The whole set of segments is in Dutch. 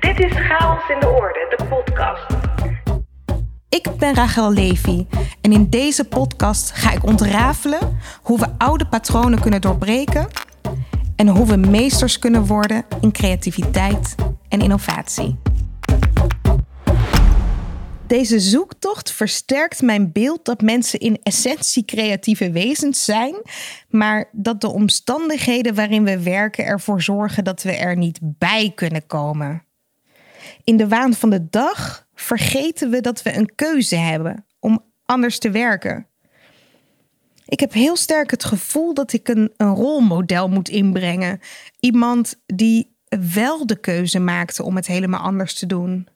Dit is Chaos in de Orde, de podcast. Ik ben Rachel Levy en in deze podcast ga ik ontrafelen hoe we oude patronen kunnen doorbreken en hoe we meesters kunnen worden in creativiteit en innovatie. Deze zoektocht versterkt mijn beeld dat mensen in essentie creatieve wezens zijn, maar dat de omstandigheden waarin we werken ervoor zorgen dat we er niet bij kunnen komen. In de waan van de dag vergeten we dat we een keuze hebben om anders te werken. Ik heb heel sterk het gevoel dat ik een, een rolmodel moet inbrengen. Iemand die wel de keuze maakte om het helemaal anders te doen.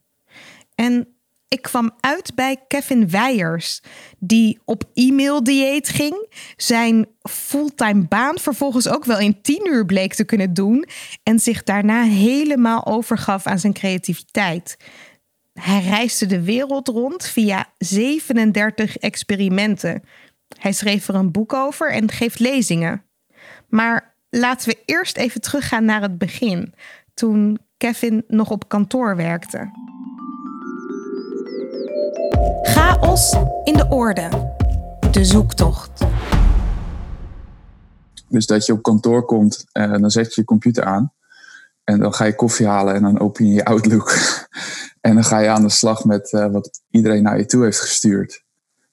En ik kwam uit bij Kevin Weijers, die op e-mail-dieet ging, zijn fulltime baan vervolgens ook wel in tien uur bleek te kunnen doen en zich daarna helemaal overgaf aan zijn creativiteit. Hij reisde de wereld rond via 37 experimenten. Hij schreef er een boek over en geeft lezingen. Maar laten we eerst even teruggaan naar het begin, toen Kevin nog op kantoor werkte. Chaos in de orde. De zoektocht. Dus dat je op kantoor komt en dan zet je je computer aan. En dan ga je koffie halen en dan open je je Outlook. en dan ga je aan de slag met uh, wat iedereen naar je toe heeft gestuurd.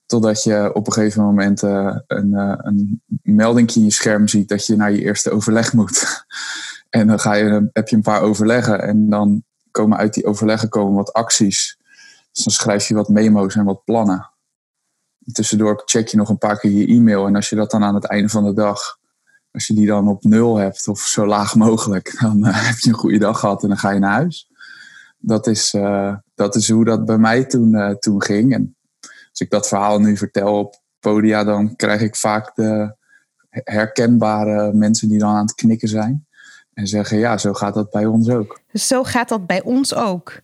Totdat je op een gegeven moment uh, een, uh, een melding in je scherm ziet dat je naar je eerste overleg moet. en dan ga je, heb je een paar overleggen en dan komen uit die overleggen komen wat acties dus dan schrijf je wat memo's en wat plannen. Tussendoor check je nog een paar keer je e-mail. En als je dat dan aan het einde van de dag, als je die dan op nul hebt of zo laag mogelijk, dan uh, heb je een goede dag gehad en dan ga je naar huis. Dat is, uh, dat is hoe dat bij mij toen, uh, toen ging. En als ik dat verhaal nu vertel op podia, dan krijg ik vaak de herkenbare mensen die dan aan het knikken zijn. En zeggen, ja, zo gaat dat bij ons ook. Zo gaat dat bij ons ook.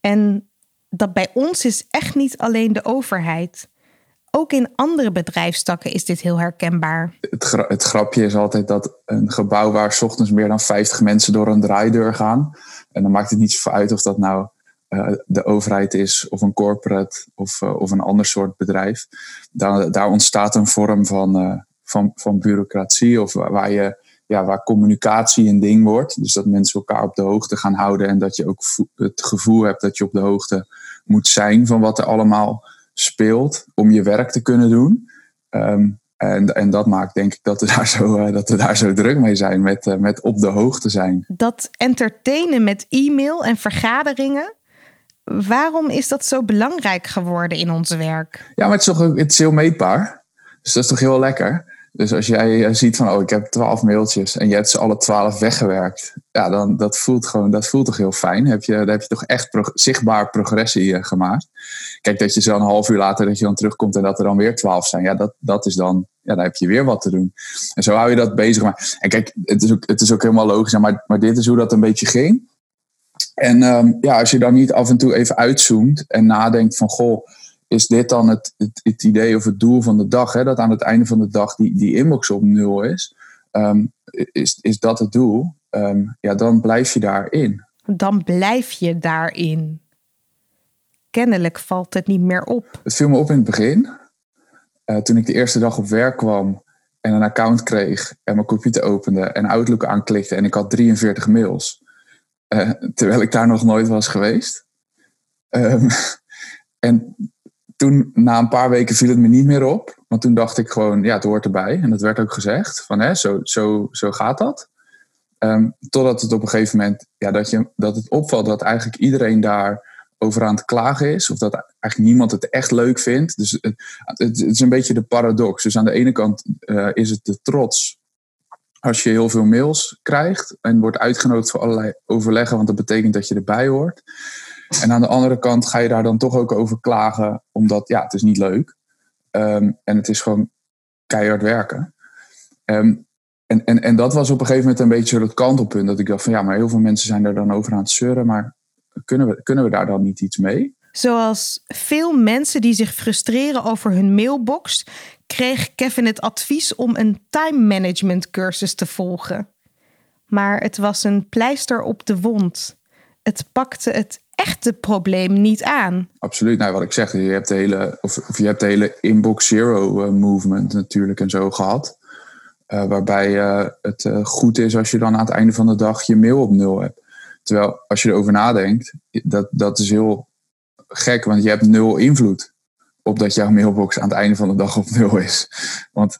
En dat bij ons is echt niet alleen de overheid. Ook in andere bedrijfstakken is dit heel herkenbaar. Het, het grapje is altijd dat een gebouw waar s ochtends meer dan 50 mensen door een draaideur gaan. En dan maakt het niet zoveel uit of dat nou uh, de overheid is, of een corporate, of, uh, of een ander soort bedrijf. Daar, daar ontstaat een vorm van, uh, van, van bureaucratie, of waar, waar je ja, waar communicatie een ding wordt. Dus dat mensen elkaar op de hoogte gaan houden en dat je ook het gevoel hebt dat je op de hoogte moet zijn van wat er allemaal speelt om je werk te kunnen doen. Um, en, en dat maakt denk ik dat we daar zo, uh, dat we daar zo druk mee zijn, met, uh, met op de hoogte zijn. Dat entertainen met e-mail en vergaderingen, waarom is dat zo belangrijk geworden in ons werk? Ja, maar het is toch het is heel meetbaar. Dus dat is toch heel lekker. Dus als jij eh, ziet van, oh, ik heb twaalf mailtjes en je hebt ze alle twaalf weggewerkt, ja, dan dat voelt gewoon, dat voelt toch heel fijn. Heb je, daar heb je toch echt zichtbaar progressie uh, gemaakt. Kijk, dat je zo een half uur later dat je dan terugkomt en dat er dan weer twaalf zijn, ja, dat, dat is dan, ja, dan heb je weer wat te doen. En zo hou je dat bezig. Maar, en kijk, het is ook, het is ook helemaal logisch, maar, maar dit is hoe dat een beetje ging. En um, ja, als je dan niet af en toe even uitzoomt en nadenkt van, goh, is dit dan het, het, het, idee of het doel van de dag? Hè? Dat aan het einde van de dag die, die inbox op nul is. Um, is, is dat het doel? Um, ja, dan blijf je daarin. Dan blijf je daarin. Kennelijk valt het niet meer op. Het viel me op in het begin. Uh, toen ik de eerste dag op werk kwam en een account kreeg en mijn computer opende en Outlook aanklikte en ik had 43 mails. Uh, terwijl ik daar nog nooit was geweest. Um, en toen, na een paar weken, viel het me niet meer op. Want toen dacht ik gewoon, ja, het hoort erbij. En dat werd ook gezegd, van hè, zo, zo, zo gaat dat. Um, totdat het op een gegeven moment, ja, dat, je, dat het opvalt dat eigenlijk iedereen daar over aan het klagen is. Of dat eigenlijk niemand het echt leuk vindt. Dus het, het, is een beetje de paradox. Dus aan de ene kant uh, is het de trots als je heel veel mails krijgt en wordt uitgenodigd voor allerlei overleggen, want dat betekent dat je erbij hoort. En aan de andere kant ga je daar dan toch ook over klagen, omdat ja, het is niet leuk. Um, en het is gewoon keihard werken. Um, en, en, en dat was op een gegeven moment een beetje het kantelpunt. Dat ik dacht van ja, maar heel veel mensen zijn er dan over aan het zeuren. Maar kunnen we, kunnen we daar dan niet iets mee? Zoals veel mensen die zich frustreren over hun mailbox, kreeg Kevin het advies om een time management cursus te volgen. Maar het was een pleister op de wond. het pakte het echte probleem niet aan. Absoluut. Nou, wat ik zeg, je hebt de hele, of, of je hebt de hele inbox zero uh, movement natuurlijk en zo gehad. Uh, waarbij uh, het goed is als je dan aan het einde van de dag je mail op nul hebt. Terwijl als je erover nadenkt, dat, dat is heel gek, want je hebt nul invloed op dat jouw mailbox aan het einde van de dag op nul is. Want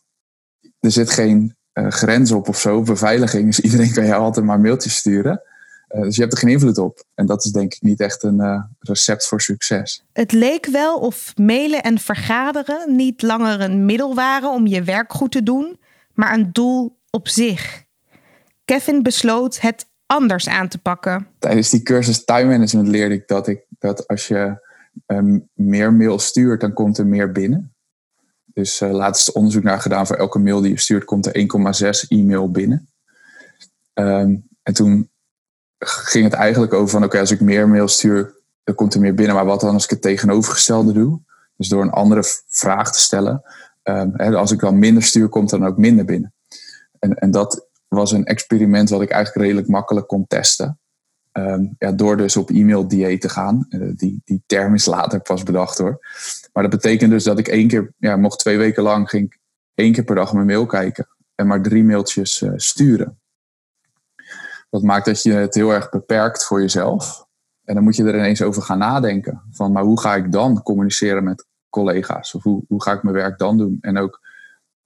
er zit geen grens op of zo, beveiliging. Dus iedereen kan jou altijd maar mailtjes sturen. Uh, dus je hebt er geen invloed op. En dat is denk ik niet echt een uh, recept voor succes. Het leek wel of mailen en vergaderen niet langer een middel waren om je werk goed te doen, maar een doel op zich. Kevin besloot het anders aan te pakken. Tijdens die cursus time management leerde ik dat, ik, dat als je um, meer mail stuurt, dan komt er meer binnen. Dus uh, laatst onderzoek naar gedaan voor elke mail die je stuurt, komt er 1,6 e-mail binnen. Um, en toen ging het eigenlijk over van oké, als ik meer mail stuur, dan komt er meer binnen. Maar wat dan als ik het tegenovergestelde doe? Dus door een andere vraag te stellen. Um, hè, als ik dan minder stuur, komt er dan ook minder binnen. En, en dat was een experiment wat ik eigenlijk redelijk makkelijk kon testen. Um, ja, door dus op e-mail dieet te gaan. Uh, die, die term is later pas bedacht hoor. Maar dat betekent dus dat ik één keer, ja, mocht twee weken lang, ging ik één keer per dag mijn mail kijken. En maar drie mailtjes uh, sturen. Dat maakt dat je het heel erg beperkt voor jezelf. En dan moet je er ineens over gaan nadenken. Van, maar hoe ga ik dan communiceren met collega's? Of hoe, hoe ga ik mijn werk dan doen? En ook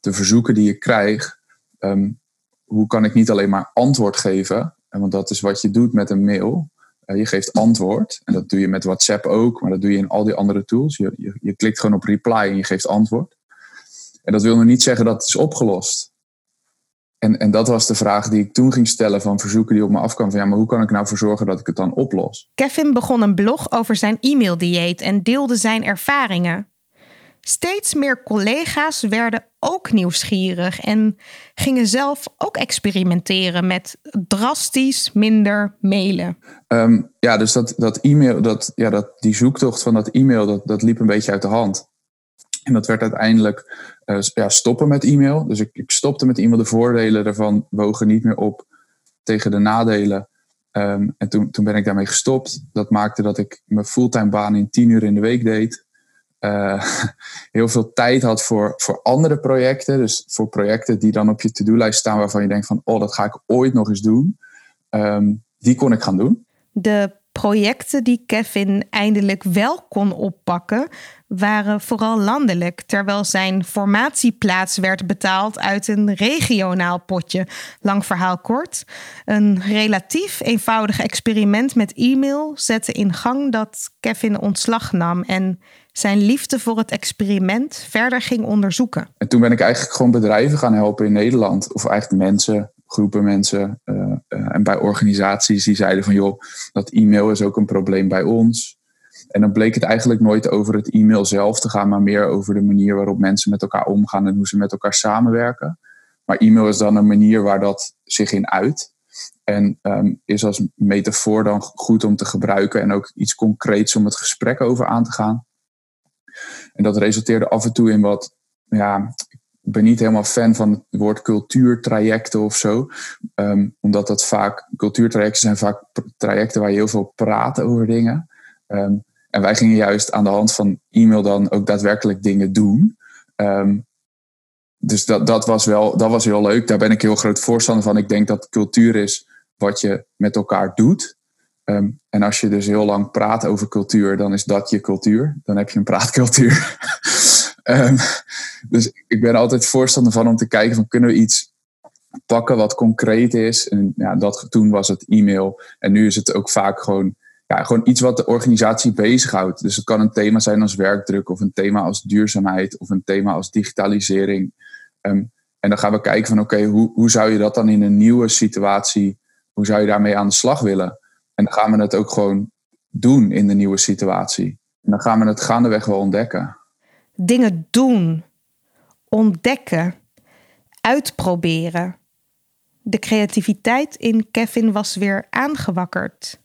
de verzoeken die je krijgt. Um, hoe kan ik niet alleen maar antwoord geven? Want dat is wat je doet met een mail. Uh, je geeft antwoord. En dat doe je met WhatsApp ook. Maar dat doe je in al die andere tools. Je, je, je klikt gewoon op reply en je geeft antwoord. En dat wil nog niet zeggen dat het is opgelost. En, en dat was de vraag die ik toen ging stellen van verzoeken die op me afkwamen. Van ja, maar hoe kan ik nou voor zorgen dat ik het dan oplos? Kevin begon een blog over zijn e-maildieet en deelde zijn ervaringen. Steeds meer collega's werden ook nieuwsgierig en gingen zelf ook experimenteren met drastisch minder mailen. Um, ja, dus dat, dat e-mail, dat, ja, dat, die zoektocht van dat e-mail, dat, dat liep een beetje uit de hand. En dat werd uiteindelijk uh, ja, stoppen met e-mail. Dus ik, ik, stopte met e-mail. De voordelen daarvan wogen niet meer op tegen de nadelen. Um, en toen, toen ben ik daarmee gestopt. Dat maakte dat ik mijn fulltime baan in tien uur in de week deed. Uh, heel veel tijd had voor, voor andere projecten. Dus voor projecten die dan op je to-do-lijst staan waarvan je denkt van... oh, dat ga ik ooit nog eens doen. Um, die kon ik gaan doen. De projecten die Kevin eindelijk wel kon oppakken, waren vooral landelijk, terwijl zijn formatieplaats werd betaald uit een regionaal potje. Lang verhaal kort. Een relatief eenvoudig experiment met e-mail zette in gang dat Kevin ontslag nam en zijn liefde voor het experiment verder ging onderzoeken. En toen ben ik eigenlijk gewoon bedrijven gaan helpen in Nederland, of eigenlijk mensen groepen mensen uh, uh, en bij organisaties die zeiden van joh, dat e-mail is ook een probleem bij ons. En dan bleek het eigenlijk nooit over het e-mail zelf te gaan, maar meer over de manier waarop mensen met elkaar omgaan en hoe ze met elkaar samenwerken. Maar e-mail is dan een manier waar dat zich in uit. En um, is als metafoor dan goed om te gebruiken en ook iets concreets om het gesprek over aan te gaan. En dat resulteerde af en toe in wat, ja, ben niet helemaal fan van het woord cultuurtrajecten of zo. Um, omdat dat vaak, cultuurtrajecten zijn vaak trajecten waar je heel veel praat over dingen. Um, en wij gingen juist aan de hand van e-mail dan ook daadwerkelijk dingen doen. Um, dus dat, dat, was wel, dat was heel leuk. Daar ben ik heel groot voorstander van. Ik denk dat cultuur is wat je met elkaar doet. En als je dus heel lang praat over cultuur, dan is dat je cultuur. Dan heb je een praatcultuur. um, dus ik ben altijd voorstander van om te kijken van kunnen we iets pakken wat concreet is. En ja, dat, toen was het e-mail. En nu is het ook vaak gewoon ja, gewoon iets wat de organisatie bezighoudt. Dus het kan een thema zijn als werkdruk, of een thema als duurzaamheid, of een thema als digitalisering. Um, en dan gaan we kijken van oké, hoe, hoe zou je dat dan in een nieuwe situatie, hoe zou je daarmee aan de slag willen? En dan gaan we het ook gewoon doen in de nieuwe situatie. En dan gaan we het gaandeweg wel ontdekken. Dingen doen, ontdekken, uitproberen. De creativiteit in Kevin was weer aangewakkerd.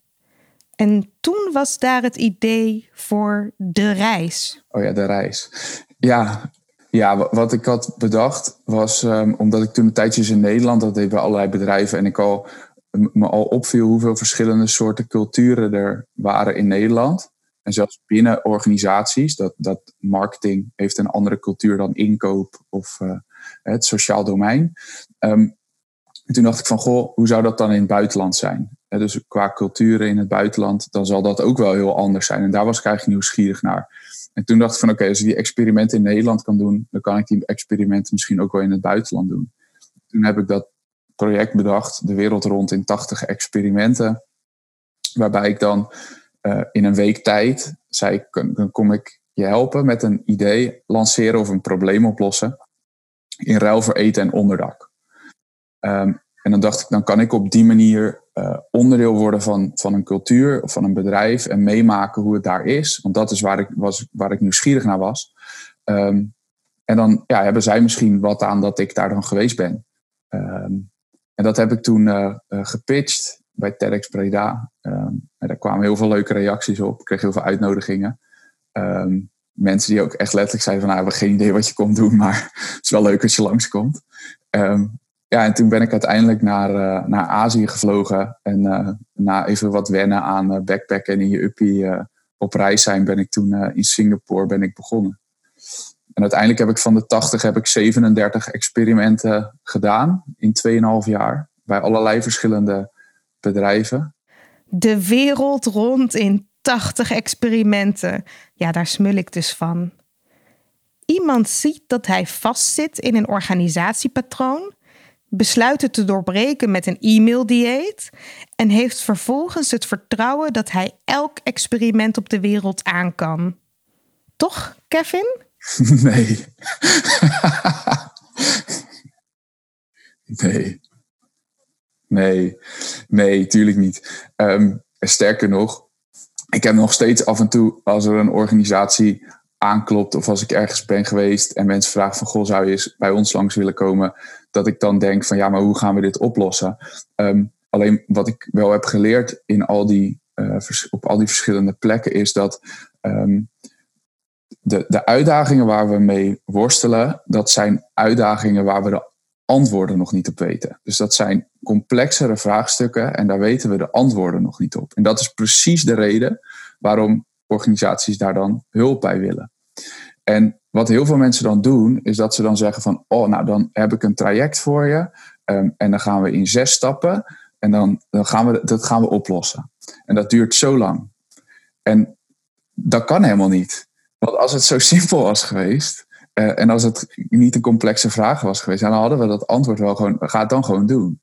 En toen was daar het idee voor de reis. Oh ja, de reis. Ja, ja wat ik had bedacht was, um, omdat ik toen een tijdje in Nederland, dat deed bij allerlei bedrijven, en ik al me al opviel hoeveel verschillende soorten culturen er waren in Nederland. En zelfs binnen organisaties, dat, dat marketing heeft een andere cultuur dan inkoop of uh, het sociaal domein. Um, en toen dacht ik van, goh, hoe zou dat dan in het buitenland zijn? dus qua culturen in het buitenland, dan zal dat ook wel heel anders zijn. En daar was ik eigenlijk nieuwsgierig naar. En toen dacht ik van, oké, als ik die experimenten in Nederland kan doen, dan kan ik die experimenten misschien ook wel in het buitenland doen. Toen heb ik dat project bedacht, de wereld rond in 80 experimenten. Waarbij ik dan uh, in een week tijd zei, dan kom ik je helpen met een idee lanceren of een probleem oplossen. In ruil voor eten en onderdak. Um, en dan dacht ik, dan kan ik op die manier uh, onderdeel worden van, van een cultuur of van een bedrijf en meemaken hoe het daar is. Want dat is waar ik, was, waar ik nieuwsgierig naar was. Um, en dan ja, hebben zij misschien wat aan dat ik daar dan geweest ben. Um, en dat heb ik toen uh, gepitcht bij TEDx Breda. En daar kwamen heel veel leuke reacties op. Ik kreeg heel veel uitnodigingen. Um, mensen die ook echt letterlijk zeiden van... Nou, we hebben geen idee wat je komt doen, maar het is wel leuk als je langskomt. Um, ja, en toen ben ik uiteindelijk naar, uh, naar Azië gevlogen. En uh, na even wat wennen aan uh, backpacken en in je uppie op reis zijn... ben ik toen in Singapore ben ik begonnen. En uiteindelijk heb ik van de 80 heb ik 37 experimenten gedaan in 2,5 jaar. Bij allerlei verschillende bedrijven. De wereld rond in 80 experimenten. Ja, daar smul ik dus van. Iemand ziet dat hij vastzit in een organisatiepatroon, besluit het te doorbreken met een e-maildieet en heeft vervolgens het vertrouwen dat hij elk experiment op de wereld aan kan. Toch, Kevin? Nee. nee. Nee, nee, tuurlijk niet. Um, sterker nog, ik heb nog steeds af en toe, als er een organisatie aanklopt of als ik ergens ben geweest en mensen vragen van, goh, zou je eens bij ons langs willen komen, dat ik dan denk van, ja, maar hoe gaan we dit oplossen? Um, alleen wat ik wel heb geleerd in al die, uh, op al die verschillende plekken is dat um, de, de uitdagingen waar we mee worstelen, dat zijn uitdagingen waar we de antwoorden nog niet op weten. Dus dat zijn complexere vraagstukken en daar weten we de antwoorden nog niet op. En dat is precies de reden waarom organisaties daar dan hulp bij willen. En wat heel veel mensen dan doen, is dat ze dan zeggen van, oh, nou dan heb ik een traject voor je um, en dan gaan we in zes stappen en dan, gaan we dat gaan we oplossen. En dat duurt zo lang. En dat kan helemaal niet. Want als het zo simpel was geweest, uh, en als het niet een complexe vraag was geweest, dan hadden we dat antwoord wel gewoon, ga het dan gewoon doen.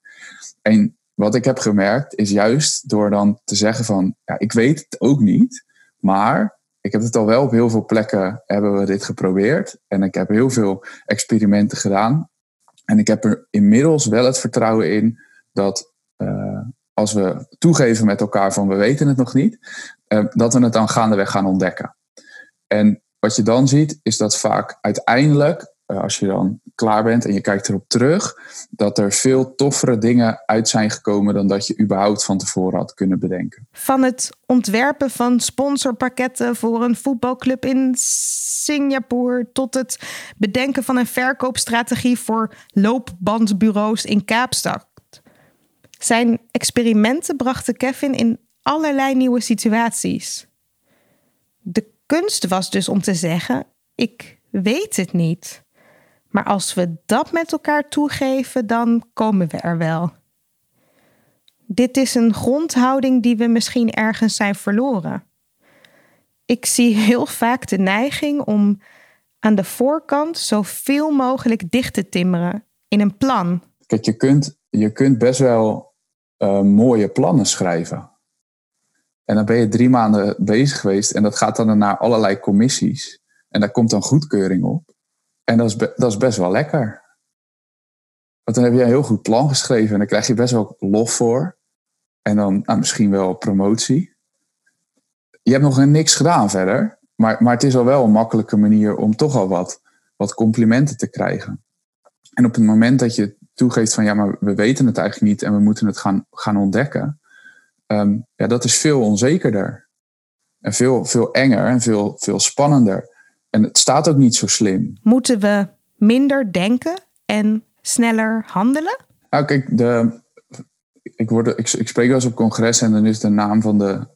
En wat ik heb gemerkt is juist door dan te zeggen van, ja, ik weet het ook niet, maar ik heb het al wel op heel veel plekken hebben we dit geprobeerd. En ik heb heel veel experimenten gedaan. En ik heb er inmiddels wel het vertrouwen in dat uh, als we toegeven met elkaar van we weten het nog niet, uh, dat we het dan gaandeweg gaan ontdekken. En wat je dan ziet, is dat vaak uiteindelijk, eh, als je dan klaar bent en je kijkt erop terug, dat er veel toffere dingen uit zijn gekomen dan dat je überhaupt van tevoren had kunnen bedenken. Van het ontwerpen van sponsorpakketten voor een voetbalclub in Singapore tot het bedenken van een verkoopstrategie voor loopbandbureaus in Kaapstad. Zijn experimenten brachten Kevin in allerlei nieuwe situaties. De kunst was dus om te zeggen: ik weet het niet. Maar als we dat met elkaar toegeven, dan komen we er wel. Dit is een grondhouding die we misschien ergens zijn verloren. Ik zie heel vaak de neiging om aan de voorkant zoveel mogelijk dicht te timmeren in een plan. Kijk, je kunt, je kunt best wel uh, mooie plannen schrijven. En dan ben je drie maanden bezig geweest en dat gaat dan naar allerlei commissies. En daar komt dan goedkeuring op. En dat is, dat is best wel lekker. Want dan heb je een heel goed plan geschreven en dan krijg je best wel lof voor. En dan nou, misschien wel promotie. Je hebt nog niks gedaan verder. Maar, maar het is al wel een makkelijke manier om toch al wat, wat complimenten te krijgen. En op het moment dat je toegeeft van ja, maar we weten het eigenlijk niet en we moeten het gaan, gaan ontdekken um, ja, dat is veel onzekerder. En veel, veel enger en veel, veel spannender. En het staat ook niet zo slim. Moeten we minder denken en sneller handelen? Nou, kijk, de, ik, word, ik, ik spreek wel eens op congres en dan is de naam van de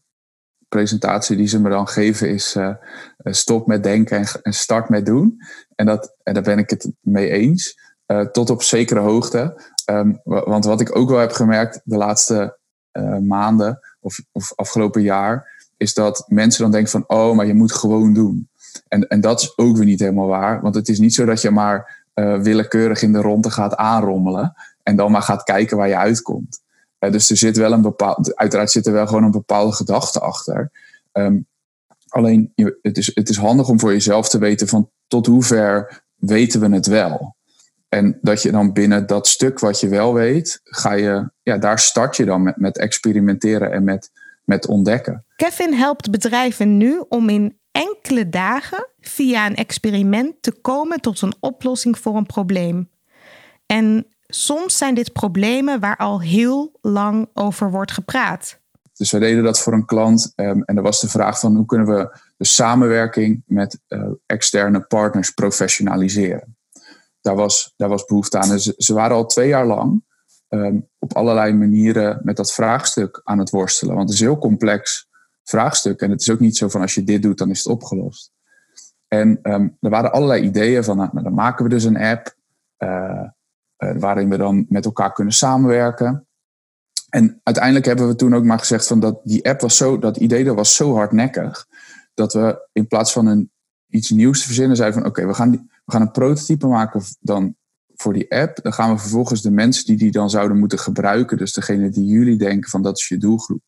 presentatie die ze me dan geven is uh, stop met denken en, en, start met doen. En, dat, en daar ben ik het mee eens. Uh, tot op zekere hoogte. Um, want wat ik ook wel heb gemerkt de laatste uh, maanden of, of afgelopen jaar, is dat mensen dan denken van, oh, maar je moet gewoon doen. En, en dat is ook weer niet helemaal waar. Want het is niet zo dat je maar uh, willekeurig in de ronde gaat aanrommelen en dan maar gaat kijken waar je uitkomt. Uh, dus er zit wel een bepaald, uiteraard zit er wel gewoon een bepaalde gedachte achter. Um, alleen je, het, is, het is handig om voor jezelf te weten van tot hoever weten we het wel. En dat je dan binnen dat stuk wat je wel weet, ga je, ja, daar start je dan met, met experimenteren en met, met ontdekken. Kevin helpt bedrijven nu om in enkele dagen via een experiment te komen tot een oplossing voor een probleem. En soms zijn dit problemen waar al heel lang over wordt gepraat. Dus we deden dat voor een klant um, en er was de vraag van hoe kunnen we de samenwerking met uh, externe partners professionaliseren daar was, daar was behoefte aan. ze, ze waren al twee jaar lang um, op allerlei manieren met dat vraagstuk aan het worstelen. Want het is heel complex vraagstuk. En het is ook niet zo van als je dit doet, dan is het opgelost. En um, er waren allerlei ideeën van, nou, dan maken we dus een app uh, uh, waarin we dan met elkaar kunnen samenwerken. En uiteindelijk hebben we toen ook maar gezegd van dat die app was zo, dat idee dat was zo hardnekkig, dat we in plaats van een, iets nieuws te verzinnen, zeiden van oké, we gaan we gaan een prototype maken dan voor die app. Dan gaan we vervolgens de mensen die die dan zouden moeten gebruiken, dus degene die jullie denken van dat is je doelgroep,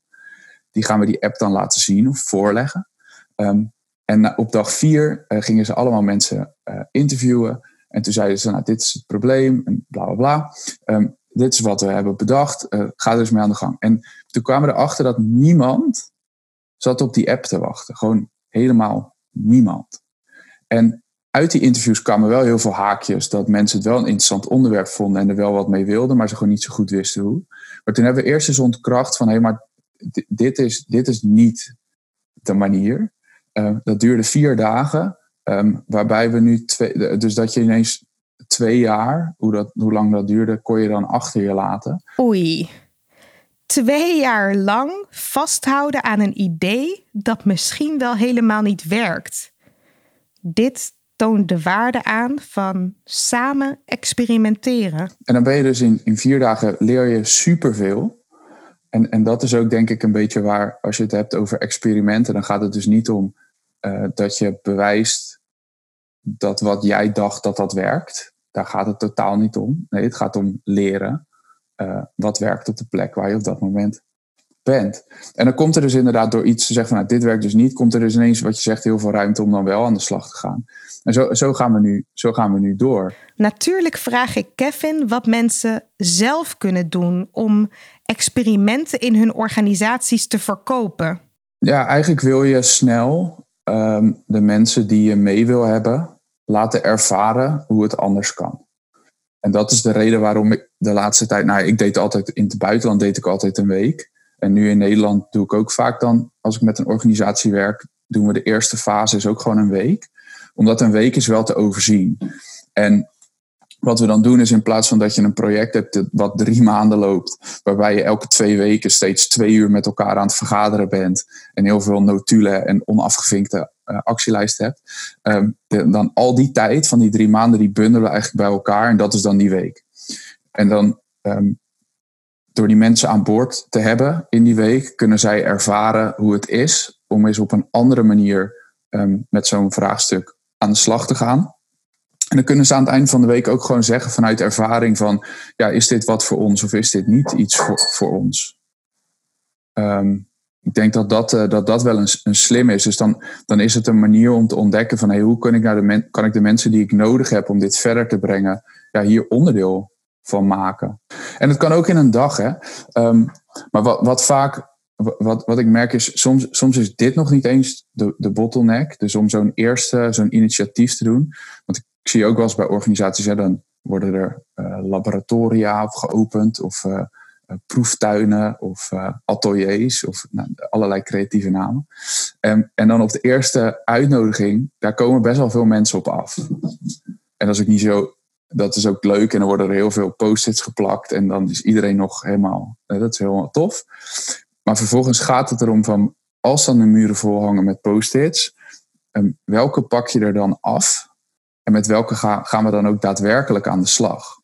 die gaan we die app dan laten zien of voorleggen. Um, en op dag vier uh, gingen ze allemaal mensen uh, interviewen. En toen zeiden ze, nou, dit is het probleem en bla bla bla. Um, dit is wat we hebben bedacht, uh, ga er eens mee aan de gang. En toen kwamen we erachter dat niemand zat op die app te wachten. Gewoon helemaal niemand. En uit die interviews kwamen wel heel veel haakjes dat mensen het wel een interessant onderwerp vonden en er wel wat mee wilden, maar ze gewoon niet zo goed wisten hoe. Maar toen hebben we eerst eens ontkracht van hé, hey, maar dit is, dit is niet de manier. Uh, dat duurde vier dagen, um, waarbij we nu twee, dus dat je ineens twee jaar, hoe, dat, hoe lang dat duurde, kon je dan achter je laten. Oei. Twee jaar lang vasthouden aan een idee dat misschien wel helemaal niet werkt. Dit toont de waarde aan van samen experimenteren. En dan ben je dus in, in vier dagen leer je superveel. En, en dat is ook denk ik een beetje waar, als je het hebt over experimenten, dan gaat het dus niet om uh, dat je bewijst dat wat jij dacht dat dat werkt. Daar gaat het totaal niet om. Nee, het gaat om leren uh, wat werkt op de plek waar je op dat moment bent. En dan komt er dus inderdaad door iets te zeggen van nou, dit werkt dus niet, komt er dus ineens wat je zegt heel veel ruimte om dan wel aan de slag te gaan. En zo, zo, gaan, we nu, zo gaan we nu door. Natuurlijk vraag ik Kevin wat mensen zelf kunnen doen om experimenten in hun organisaties te verkopen. Ja, eigenlijk wil je snel um, de mensen die je mee wil hebben laten ervaren hoe het anders kan. En dat is de reden waarom ik de laatste tijd, nou, ik deed altijd in het buitenland deed ik altijd een week. En nu in Nederland doe ik ook vaak dan, als ik met een organisatie werk, doen we de eerste fase is ook gewoon een week. Omdat een week is wel te overzien. En wat we dan doen is in plaats van dat je een project hebt wat drie maanden loopt, waarbij je elke twee weken steeds twee uur met elkaar aan het vergaderen bent en heel veel notulen en onafgevinkte uh, actielijsten hebt, um, dan al die tijd van die drie maanden, die bundelen we eigenlijk bij elkaar en dat is dan die week. En dan um, door die mensen aan boord te hebben in die week, kunnen zij ervaren hoe het is om eens op een andere manier um, met zo'n vraagstuk aan de slag te gaan. En dan kunnen ze aan het eind van de week ook gewoon zeggen vanuit ervaring van, ja, is dit wat voor ons of is dit niet iets voor, voor ons? Um, ik denk dat dat, uh, dat, dat wel een, een slim is. Dus dan, dan is het een manier om te ontdekken van hey, hoe kan ik, nou de kan ik de mensen die ik nodig heb om dit verder te brengen, ja, hier onderdeel van maken. En het kan ook in een dag. Hè? Um, maar wat, wat vaak, wat, wat ik merk is, soms, soms is dit nog niet eens de, de bottleneck. Dus om zo'n eerste, zo'n initiatief te doen. Want ik, ik zie ook wel eens bij organisaties, hè, dan worden er uh, laboratoria geopend of uh, proeftuinen of ateliers of nou, allerlei creatieve namen. En, en dan op de eerste uitnodiging, daar komen best wel veel mensen op af. En is ook niet zo dat is ook leuk en dan worden er heel veel post-its geplakt en dan is iedereen nog helemaal, dat is helemaal tof. Maar vervolgens gaat het erom van, als dan de muren vol hangen met post-its, ehm, welke pak je er dan af en met welke gaan we dan ook daadwerkelijk aan de slag?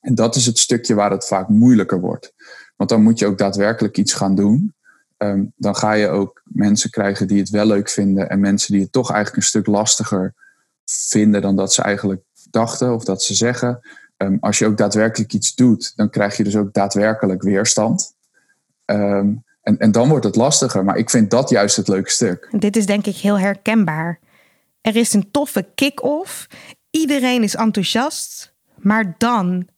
En dat is het stukje waar het vaak moeilijker wordt. Want dan moet je ook daadwerkelijk iets gaan doen. Ehm, dan ga je ook mensen krijgen die het wel leuk vinden en mensen die het toch eigenlijk een stuk lastiger vinden dan dat ze eigenlijk dachten of dat ze zeggen. Ehm, als je ook daadwerkelijk iets doet, dan krijg je dus ook daadwerkelijk weerstand. Ehm, en, en dan wordt het lastiger, maar ik vind dat juist het leuke stuk. Dit is denk ik heel herkenbaar. Er is een toffe kick-off, iedereen is enthousiast, maar dan,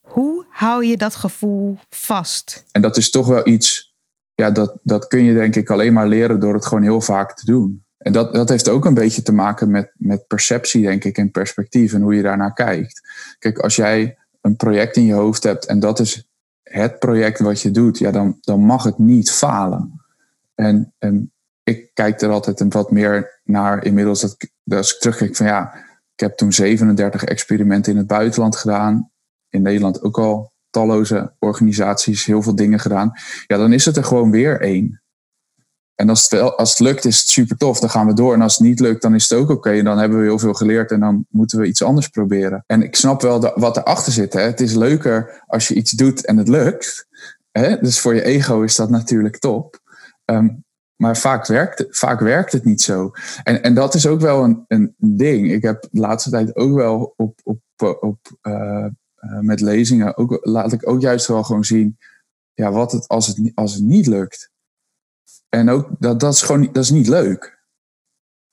hoe hou je dat gevoel vast? En dat is toch wel iets, ja, dat, dat kun je denk ik alleen maar leren door het gewoon heel vaak te doen. En dat, dat heeft ook een beetje te maken met, met perceptie, denk ik, en perspectief en hoe je daarnaar kijkt. Kijk, als jij een project in je hoofd hebt en dat is het project wat je doet, ja, dan, dan mag het niet falen. En, en ik kijk er altijd een wat meer naar inmiddels dat, dat als ik terugkijk van ja, ik heb toen 37 experimenten in het buitenland gedaan. In Nederland ook al talloze organisaties, heel veel dingen gedaan. Ja, dan is het er gewoon weer één. En als het, als lukt, is het super tof. Dan gaan we door. En als het niet lukt, dan is het ook oké. En dan hebben we heel veel geleerd en dan moeten we iets anders proberen. En ik snap wel wat erachter zit. Hè. Het is leuker als je iets doet en het lukt. Hè. Dus voor je ego is dat natuurlijk top. Ehm, maar vaak werkt, vaak werkt het niet zo. En, en dat is ook wel een, een ding. Ik heb de laatste tijd ook wel op, op, op, uh, met lezingen, ook, laat ik ook juist wel gewoon zien. Ja, wat het als het, als het niet lukt en ook dat, dat is gewoon dat is niet leuk.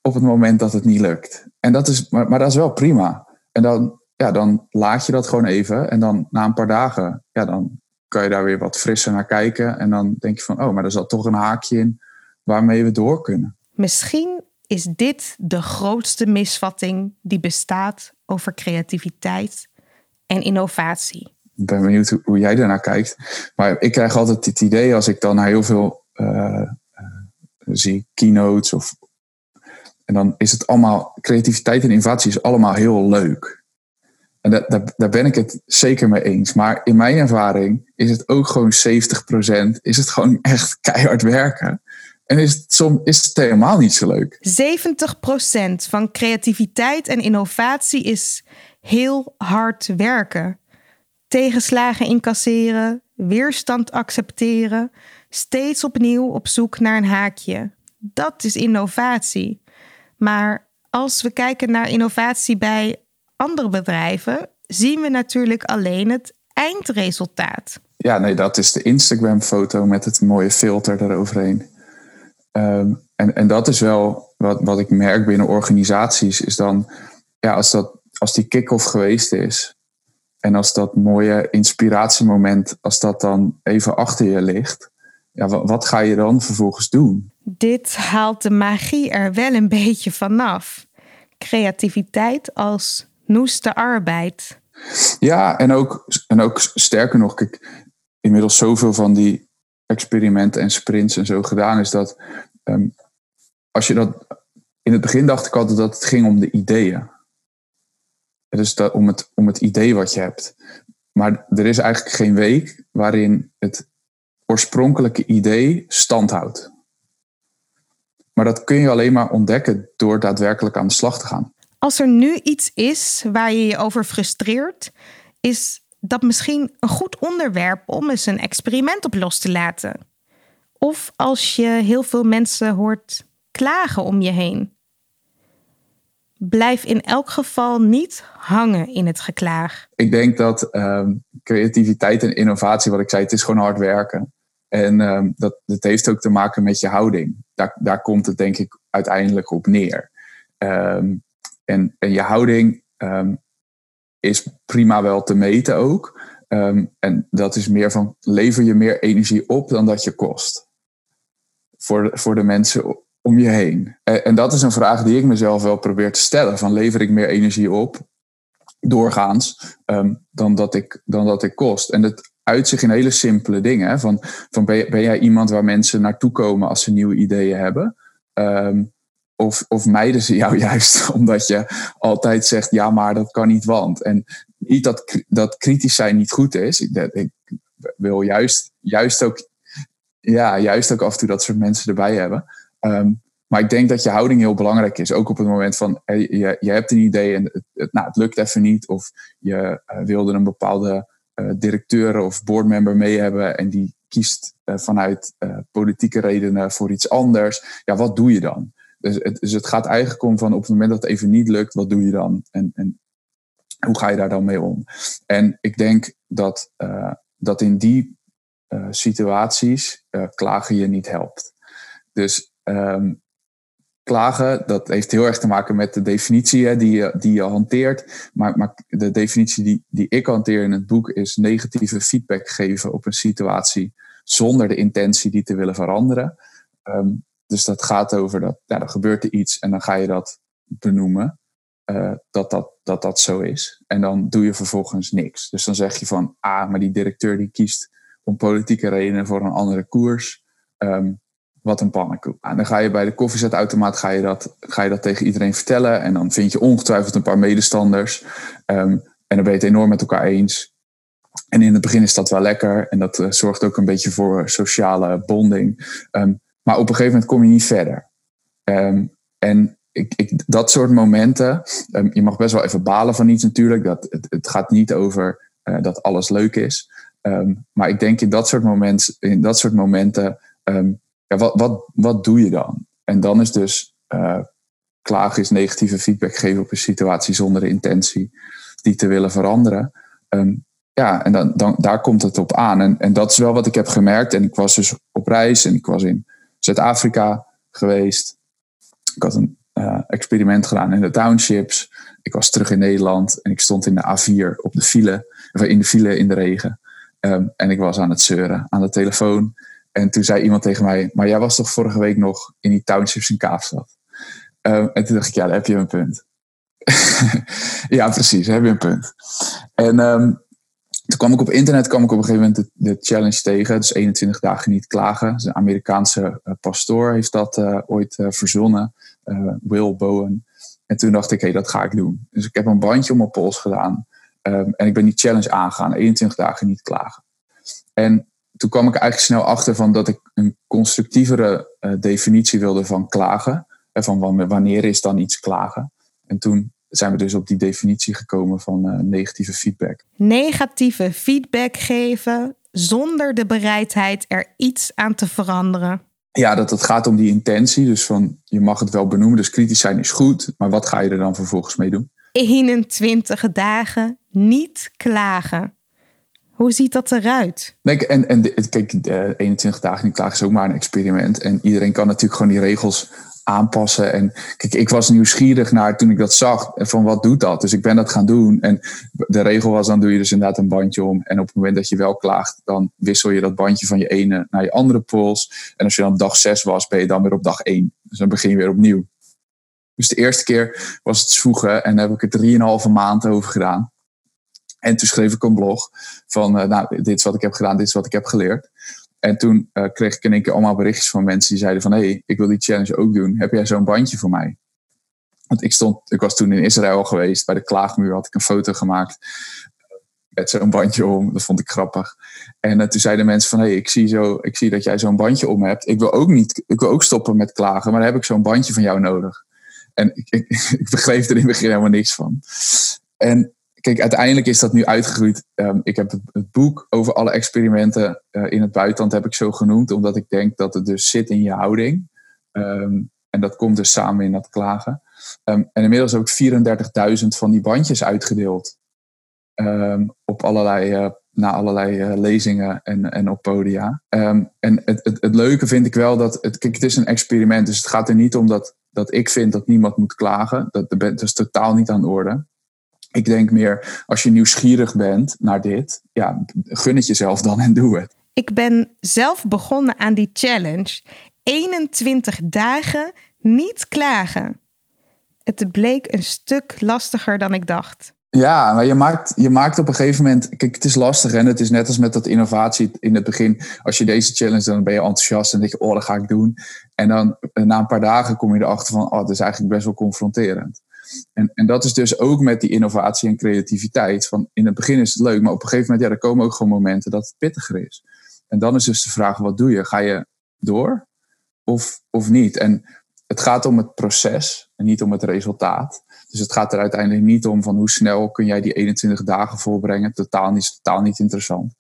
Op het moment dat het niet lukt. En dat is, maar, maar dat is wel prima. En dan, ja, dan laat je dat gewoon even. En dan na een paar dagen, ja, dan kan je daar weer wat frisser naar kijken. En dan denk je van, oh, maar er zat toch een haakje in waarmee we door kunnen. Misschien is dit de grootste misvatting die bestaat over creativiteit en innovatie. Ik ben benieuwd hoe, jij daarnaar kijkt. Maar ik krijg altijd het idee als ik dan naar heel veel uh, zie ik keynotes of. En dan is het allemaal, creativiteit en innovatie is allemaal heel leuk. En dat, daar, daar ben ik het zeker mee eens. Maar in mijn ervaring is het ook gewoon 70%, is het gewoon echt keihard werken. En is soms is het helemaal niet zo leuk. 70% van creativiteit en innovatie is heel hard werken. Tegenslagen incasseren, weerstand accepteren, steeds opnieuw op zoek naar een haakje. Dat is innovatie. Maar als we kijken naar innovatie bij andere bedrijven, zien we natuurlijk alleen het eindresultaat. Ja, nee, dat is de Instagram-foto met het mooie filter eroverheen. Um, en, en dat is wel wat, wat ik merk binnen organisaties, is dan, ja, als, dat, als die kick-off geweest is, en als dat mooie inspiratiemoment, als dat dan even achter je ligt, ja, wat ga je dan vervolgens doen? Dit haalt de magie er wel een beetje vanaf. Creativiteit als noeste arbeid. Ja, en ook, en ook sterker nog, ik inmiddels zoveel van die experimenten en sprints en zo gedaan is dat ehm, als je dat. In het begin dacht ik altijd dat het ging om de ideeën. Dus dat, om, het, om het idee wat je hebt. Maar er is eigenlijk geen week waarin het oorspronkelijke idee standhoudt. Maar dat kun je alleen maar ontdekken door daadwerkelijk aan de slag te gaan. Als er nu iets is waar je je over frustreert, is dat misschien een goed onderwerp om eens een experiment op los te laten. Of als je heel veel mensen hoort klagen om je heen. Blijf in elk geval niet hangen in het geklaag. Ik denk dat ehm, creativiteit en innovatie, wat ik zei, het is gewoon hard werken. En um, dat, dat heeft ook te maken met je houding. Daar, daar komt het denk ik uiteindelijk op neer. Um, en, en je houding um, is prima wel te meten ook. en dat is meer van, lever je meer energie op dan dat je kost? Voor, voor de mensen om je heen. En, en dat is een vraag die ik mezelf wel probeer te stellen. Van lever ik meer energie op doorgaans dan, dat ik, dan dat ik kost. En het uit zich in hele simpele dingen. Van, van ben, ben, jij iemand waar mensen naartoe komen als ze nieuwe ideeën hebben? Um, of, of mijden ze jou juist omdat je altijd zegt, ja, maar dat kan niet, want. En niet dat, dat kritisch zijn niet goed is. Ik, ik wil juist, juist, ook, ja, juist ook af en toe dat soort mensen erbij hebben. Ehm, maar ik denk dat je houding heel belangrijk is. Ook op het moment van je, je hebt een idee en het, nou, het lukt even niet. Of je uh, wilde een bepaalde uh, directeur of boardmember mee hebben en die kiest uh, vanuit politieke redenen voor iets anders. Ja, wat doe je dan? Dus het, dus het gaat eigenlijk om van op het moment dat het even niet lukt, wat doe je dan? En, en hoe ga je daar dan mee om? En ik denk dat, dat in die situaties klagen je niet helpt. Dus um, klagen, dat heeft heel erg te maken met de definitie hè, die, je, die je hanteert. Maar, maar de definitie die, die ik hanteer in het boek is negatieve feedback geven op een situatie zonder de intentie die te willen veranderen. Um, dus dat gaat over dat, ja, er gebeurt er iets en dan ga je dat benoemen. Uh, dat, dat, dat dat zo is. En dan doe je vervolgens niks. Dus dan zeg je van, ah, maar die directeur die kiest om politieke redenen voor een andere koers. Um, wat een pannenkoek. En dan ga je bij de koffiezetautomaat ga je dat, ga je dat tegen iedereen vertellen. En dan vind je ongetwijfeld een paar medestanders. Um, en dan ben je het enorm met elkaar eens. En in het begin is dat wel lekker. En dat uh, zorgt ook een beetje voor sociale bonding. Um, maar op een gegeven moment kom je niet verder. Um, en ik, ik, dat soort momenten. je mag best wel even balen van iets natuurlijk. Dat, het, het gaat niet over uh, dat alles leuk is. maar ik denk in dat soort, moment, in dat soort momenten ja, wat, wat, wat doe je dan? En dan is dus uh, klagen is negatieve feedback geven op een situatie zonder de intentie die te willen veranderen. Um, ja, en dan, dan, daar komt het op aan. En, en dat is wel wat ik heb gemerkt. En ik was dus op reis en ik was in Zuid-Afrika geweest. Ik had een uh, experiment gedaan in de townships. Ik was terug in Nederland en ik stond in de A4 op de file, of in de file in de regen. Um, en ik was aan het zeuren aan de telefoon. En toen zei iemand tegen mij, maar jij was toch vorige week nog in die townships in Kaapstad? Um, en toen dacht ik, ja, daar heb je een punt. ja, precies, heb je een punt. En um, toen kwam ik op internet kwam ik op een gegeven moment de, de challenge tegen. Dus 21 dagen niet klagen. Dus een Amerikaanse uh, pastoor heeft dat uh, ooit uh, verzonnen. Will Bowen. En toen dacht ik, hé, hey, dat ga ik doen. Dus ik heb een bandje om mijn pols gedaan. Um, en ik ben die challenge aangegaan. 21 dagen niet klagen. En toen kwam ik eigenlijk snel achter van dat ik een constructievere uh, definitie wilde van klagen. En van wanneer is dan iets klagen. En toen zijn we dus op die definitie gekomen van uh, negatieve feedback. Negatieve feedback geven zonder de bereidheid er iets aan te veranderen. Ja, dat het gaat om die intentie. Dus van je mag het wel benoemen. Dus kritisch zijn is goed. Maar wat ga je er dan vervolgens mee doen? 21 dagen niet klagen. Hoe ziet dat eruit? Kijk, en, en kijk, de 21 dagen niet klagen is ook maar een experiment. En iedereen kan natuurlijk gewoon die regels aanpassen. En kijk, ik was nieuwsgierig naar toen ik dat zag, van wat doet dat? Dus ik ben dat gaan doen. En de regel was, dan doe je dus inderdaad een bandje om. En op het moment dat je wel klaagt, dan wissel je dat bandje van je ene naar je andere pols. En als je dan dag 6 was, ben je dan weer op dag 1. Dus dan begin je weer opnieuw. Dus de eerste keer was het zwoegen en daar heb ik er 3,5 maand over gedaan. En toen schreef ik een blog van, uh, nou, dit is wat ik heb gedaan, dit is wat ik heb geleerd. En toen uh, kreeg ik in één keer allemaal berichtjes van mensen die zeiden van, hé, hey, ik wil die challenge ook doen. Heb jij zo'n bandje voor mij? Want ik, stond, ik was toen in Israël geweest, bij de klaagmuur had ik een foto gemaakt met zo'n bandje om. Dat vond ik grappig. En uh, toen zeiden mensen van, hé, hey, ik, zie zo, ik zie dat jij zo'n bandje om hebt. Ik wil ook niet, ik wil ook stoppen met klagen, maar dan heb ik zo'n bandje van jou nodig. En ik, ik, ik begreep er in het begin helemaal niks van. En kijk, uiteindelijk is dat nu uitgegroeid. Um, ik heb het, het, boek over alle experimenten uh, in het buitenland heb ik zo genoemd, omdat ik denk dat het dus zit in je houding. Um, en dat komt dus samen in dat klagen. Um, en inmiddels heb ik 34.000 van die bandjes uitgedeeld. op allerlei, uh, na allerlei uh, lezingen en, en op podia. en het, het, het, leuke vind ik wel dat, het, kijk, het is een experiment. Dus het gaat er niet om dat, dat ik vind dat niemand moet klagen. Dat, dat is totaal niet aan de orde ik denk meer, als je nieuwsgierig bent naar dit, ja, gun het jezelf dan en doe het. Ik ben zelf begonnen aan die challenge. 21 dagen niet klagen. Het bleek een stuk lastiger dan ik dacht. Ja, maar je maakt, je maakt op een gegeven moment. Kijk, het is lastig en het is net als met dat innovatie in het begin. Als je deze challenge, dan ben je enthousiast en denk je, oh, dat ga ik doen. En dan na een paar dagen kom je erachter van, oh, het is eigenlijk best wel confronterend. En, en dat is dus ook met die innovatie en creativiteit. Van in het begin is het leuk, maar op een gegeven moment, ja, er komen ook gewoon momenten dat het pittiger is. En dan is dus de vraag, wat doe je? Ga je door of, of niet? En het gaat om het proces en niet om het resultaat. Dus het gaat er uiteindelijk niet om van hoe snel kun jij die 21 dagen volbrengen. Totaal niet, totaal niet interessant.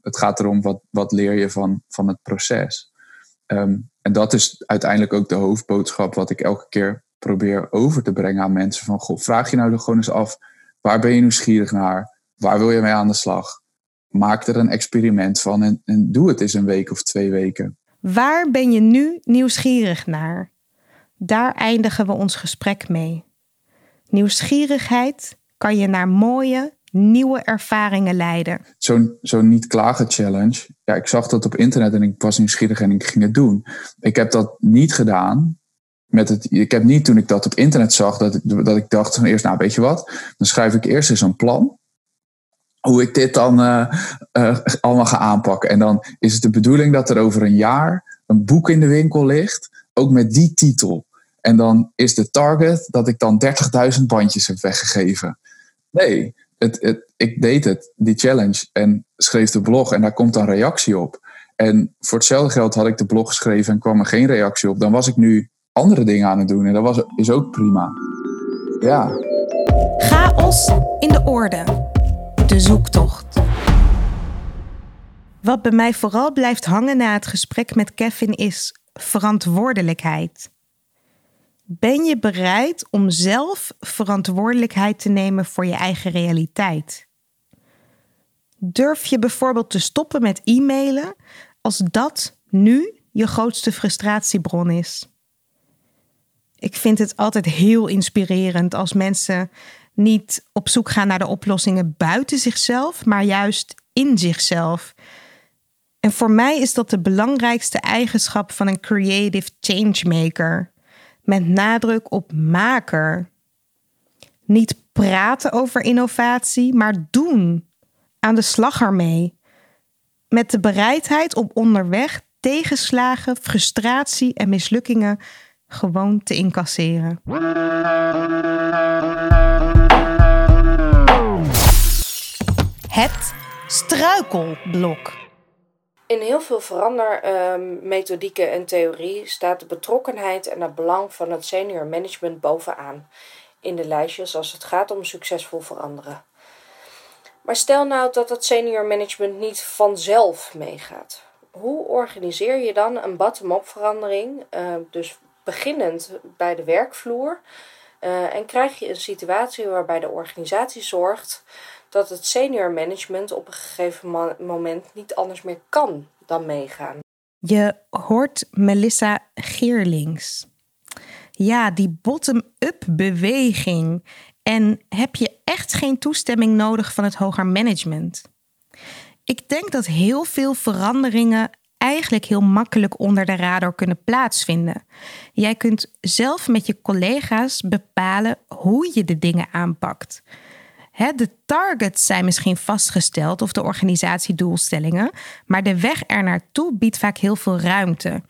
Het gaat erom wat, wat leer je van, van het proces. Ehm, en dat is uiteindelijk ook de hoofdboodschap wat ik elke keer probeer over te brengen aan mensen. Van, goh, vraag je nou gewoon eens af, waar ben je nieuwsgierig naar? Waar wil je mee aan de slag? Maak er een experiment van en, en doe het eens een week of twee weken. Waar ben je nu nieuwsgierig naar? Daar eindigen we ons gesprek mee. Nieuwsgierigheid kan je naar mooie, nieuwe ervaringen leiden. Zo'n zo niet klagen challenge. Ja, ik zag dat op internet en ik was nieuwsgierig en ik ging het doen. Ik heb dat niet gedaan. Met het, ik heb niet toen ik dat op internet zag, dat, dat ik dacht van eerst, nou weet je wat, dan schrijf ik eerst eens een plan. Hoe ik dit dan uh, uh, allemaal ga aanpakken. En dan is het de bedoeling dat er over een jaar een boek in de winkel ligt, ook met die titel. En dan is de target dat ik dan 30.000 bandjes heb weggegeven. Nee, het, het, ik deed het, die challenge, en schreef de blog en daar komt dan reactie op. En voor hetzelfde geld had ik de blog geschreven en kwam er geen reactie op. Dan was ik nu andere dingen aan het doen en dat was, is ook prima. Ja. Chaos in de orde. De zoektocht. Wat bij mij vooral blijft hangen na het gesprek met Kevin is verantwoordelijkheid. Ben je bereid om zelf verantwoordelijkheid te nemen voor je eigen realiteit? Durf je bijvoorbeeld te stoppen met e-mailen als dat nu je grootste frustratiebron is? Ik vind het altijd heel inspirerend als mensen niet op zoek gaan naar de oplossingen buiten zichzelf, maar juist in zichzelf. En voor mij is dat de belangrijkste eigenschap van een creative changemaker met nadruk op maker. Niet praten over innovatie, maar doen. Aan de slag ermee. Met de bereidheid om onderweg tegenslagen, frustratie en mislukkingen gewoon te incasseren. Het struikelblok. In heel veel verandermethodieken en theorie staat de betrokkenheid en het belang van het senior management bovenaan in de lijstjes als het gaat om succesvol veranderen. Maar stel nou dat het senior management niet vanzelf meegaat. Hoe organiseer je dan een bottom-up verandering, uh, dus beginnend bij de werkvloer, uh, en krijg je een situatie waarbij de organisatie zorgt dat het senior management op een gegeven moment niet anders meer kan dan meegaan. Je hoort Melissa Geerlings. Ja, die bottom-up beweging. En heb je echt geen toestemming nodig van het hoger management? Ik denk dat heel veel veranderingen eigenlijk heel makkelijk onder de radar kunnen plaatsvinden. Jij kunt zelf met je collega's bepalen hoe je de dingen aanpakt de targets zijn misschien vastgesteld of de organisatiedoelstellingen, maar de weg er naartoe biedt vaak heel veel ruimte.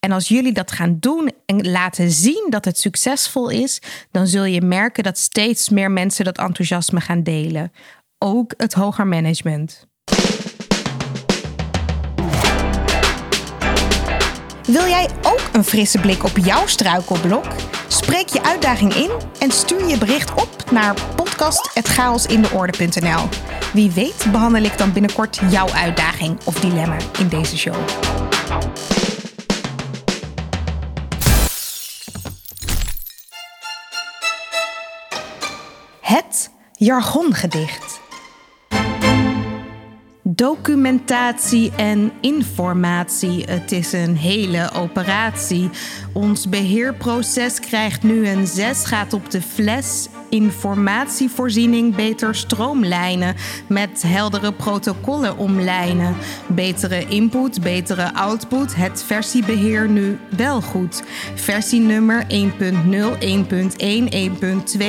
En als jullie dat gaan doen en laten zien dat het succesvol is, dan zul je merken dat steeds meer mensen dat enthousiasme gaan delen. Ook het hoger management. Wil jij ook een frisse blik op jouw struikelblok? Spreek je uitdaging in en stuur je bericht op naar podcast.chaosindeorde.nl. Wie weet behandel ik dan binnenkort jouw uitdaging of dilemma in deze show. Het jargongedicht documentatie en informatie. Het is een hele operatie. Ons beheerproces krijgt nu een 6, gaat op de fles Informatievoorziening beter stroomlijnen. Met heldere protocollen omlijnen. Betere input, betere output. Het versiebeheer nu wel goed. Versienummer 1.0, 1.1, 1.2.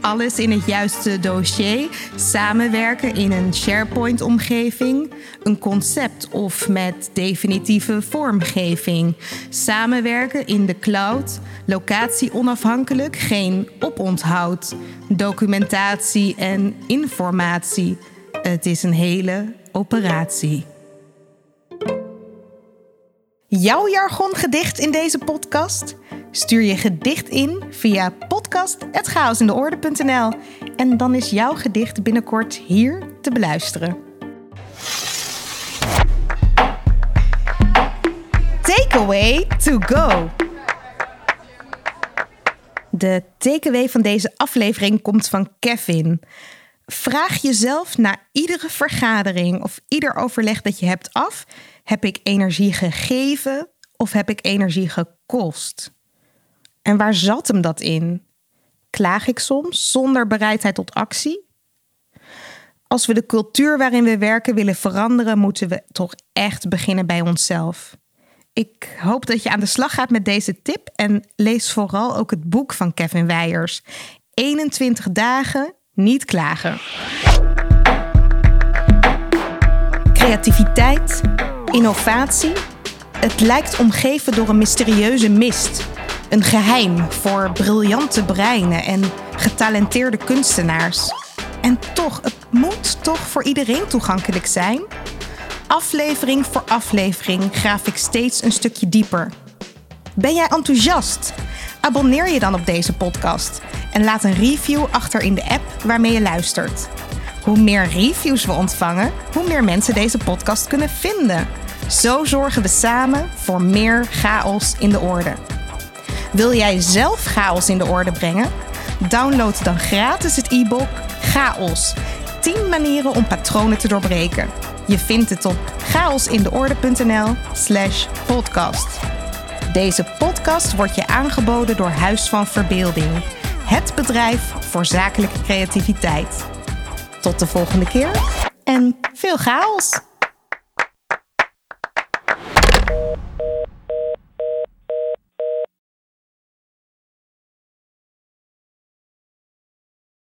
Alles in het juiste dossier. Samenwerken in een SharePoint-omgeving. Een concept of met definitieve vormgeving. Samenwerken in de cloud. Locatie onafhankelijk, geen oponthoud. Documentatie en informatie. Het is een hele operatie. Jouw jargongedicht in deze podcast? Stuur je gedicht in via podcast.chaosindeorde.nl en dan is jouw gedicht binnenkort hier te beluisteren. Takeaway to go. De takeaway van deze aflevering komt van Kevin. Vraag jezelf na iedere vergadering of ieder overleg dat je hebt af: heb ik energie gegeven of heb ik energie gekost? En waar zat hem dat in? Klaag ik soms zonder bereidheid tot actie? Als we de cultuur waarin we werken willen veranderen, moeten we toch echt beginnen bij onszelf. Ik hoop dat je aan de slag gaat met deze tip en lees vooral ook het boek van Kevin Weijers. 21 dagen niet klagen. Creativiteit, innovatie. Het lijkt omgeven door een mysterieuze mist. Een geheim voor briljante breinen en getalenteerde kunstenaars. En toch, het moet toch voor iedereen toegankelijk zijn? Aflevering voor aflevering graaf ik steeds een stukje dieper. Ben jij enthousiast? Abonneer je dan op deze podcast en laat een review achter in de app waarmee je luistert. Hoe meer reviews we ontvangen, hoe meer mensen deze podcast kunnen vinden. Zo zorgen we samen voor meer chaos in de orde. Wil jij zelf chaos in de orde brengen? Download dan gratis het e-book Chaos. 10 manieren om patronen te doorbreken. Je vindt het op chaosindeorde.nl/slash podcast. Deze podcast wordt je aangeboden door Huis van Verbeelding, het bedrijf voor zakelijke creativiteit. Tot de volgende keer en veel chaos!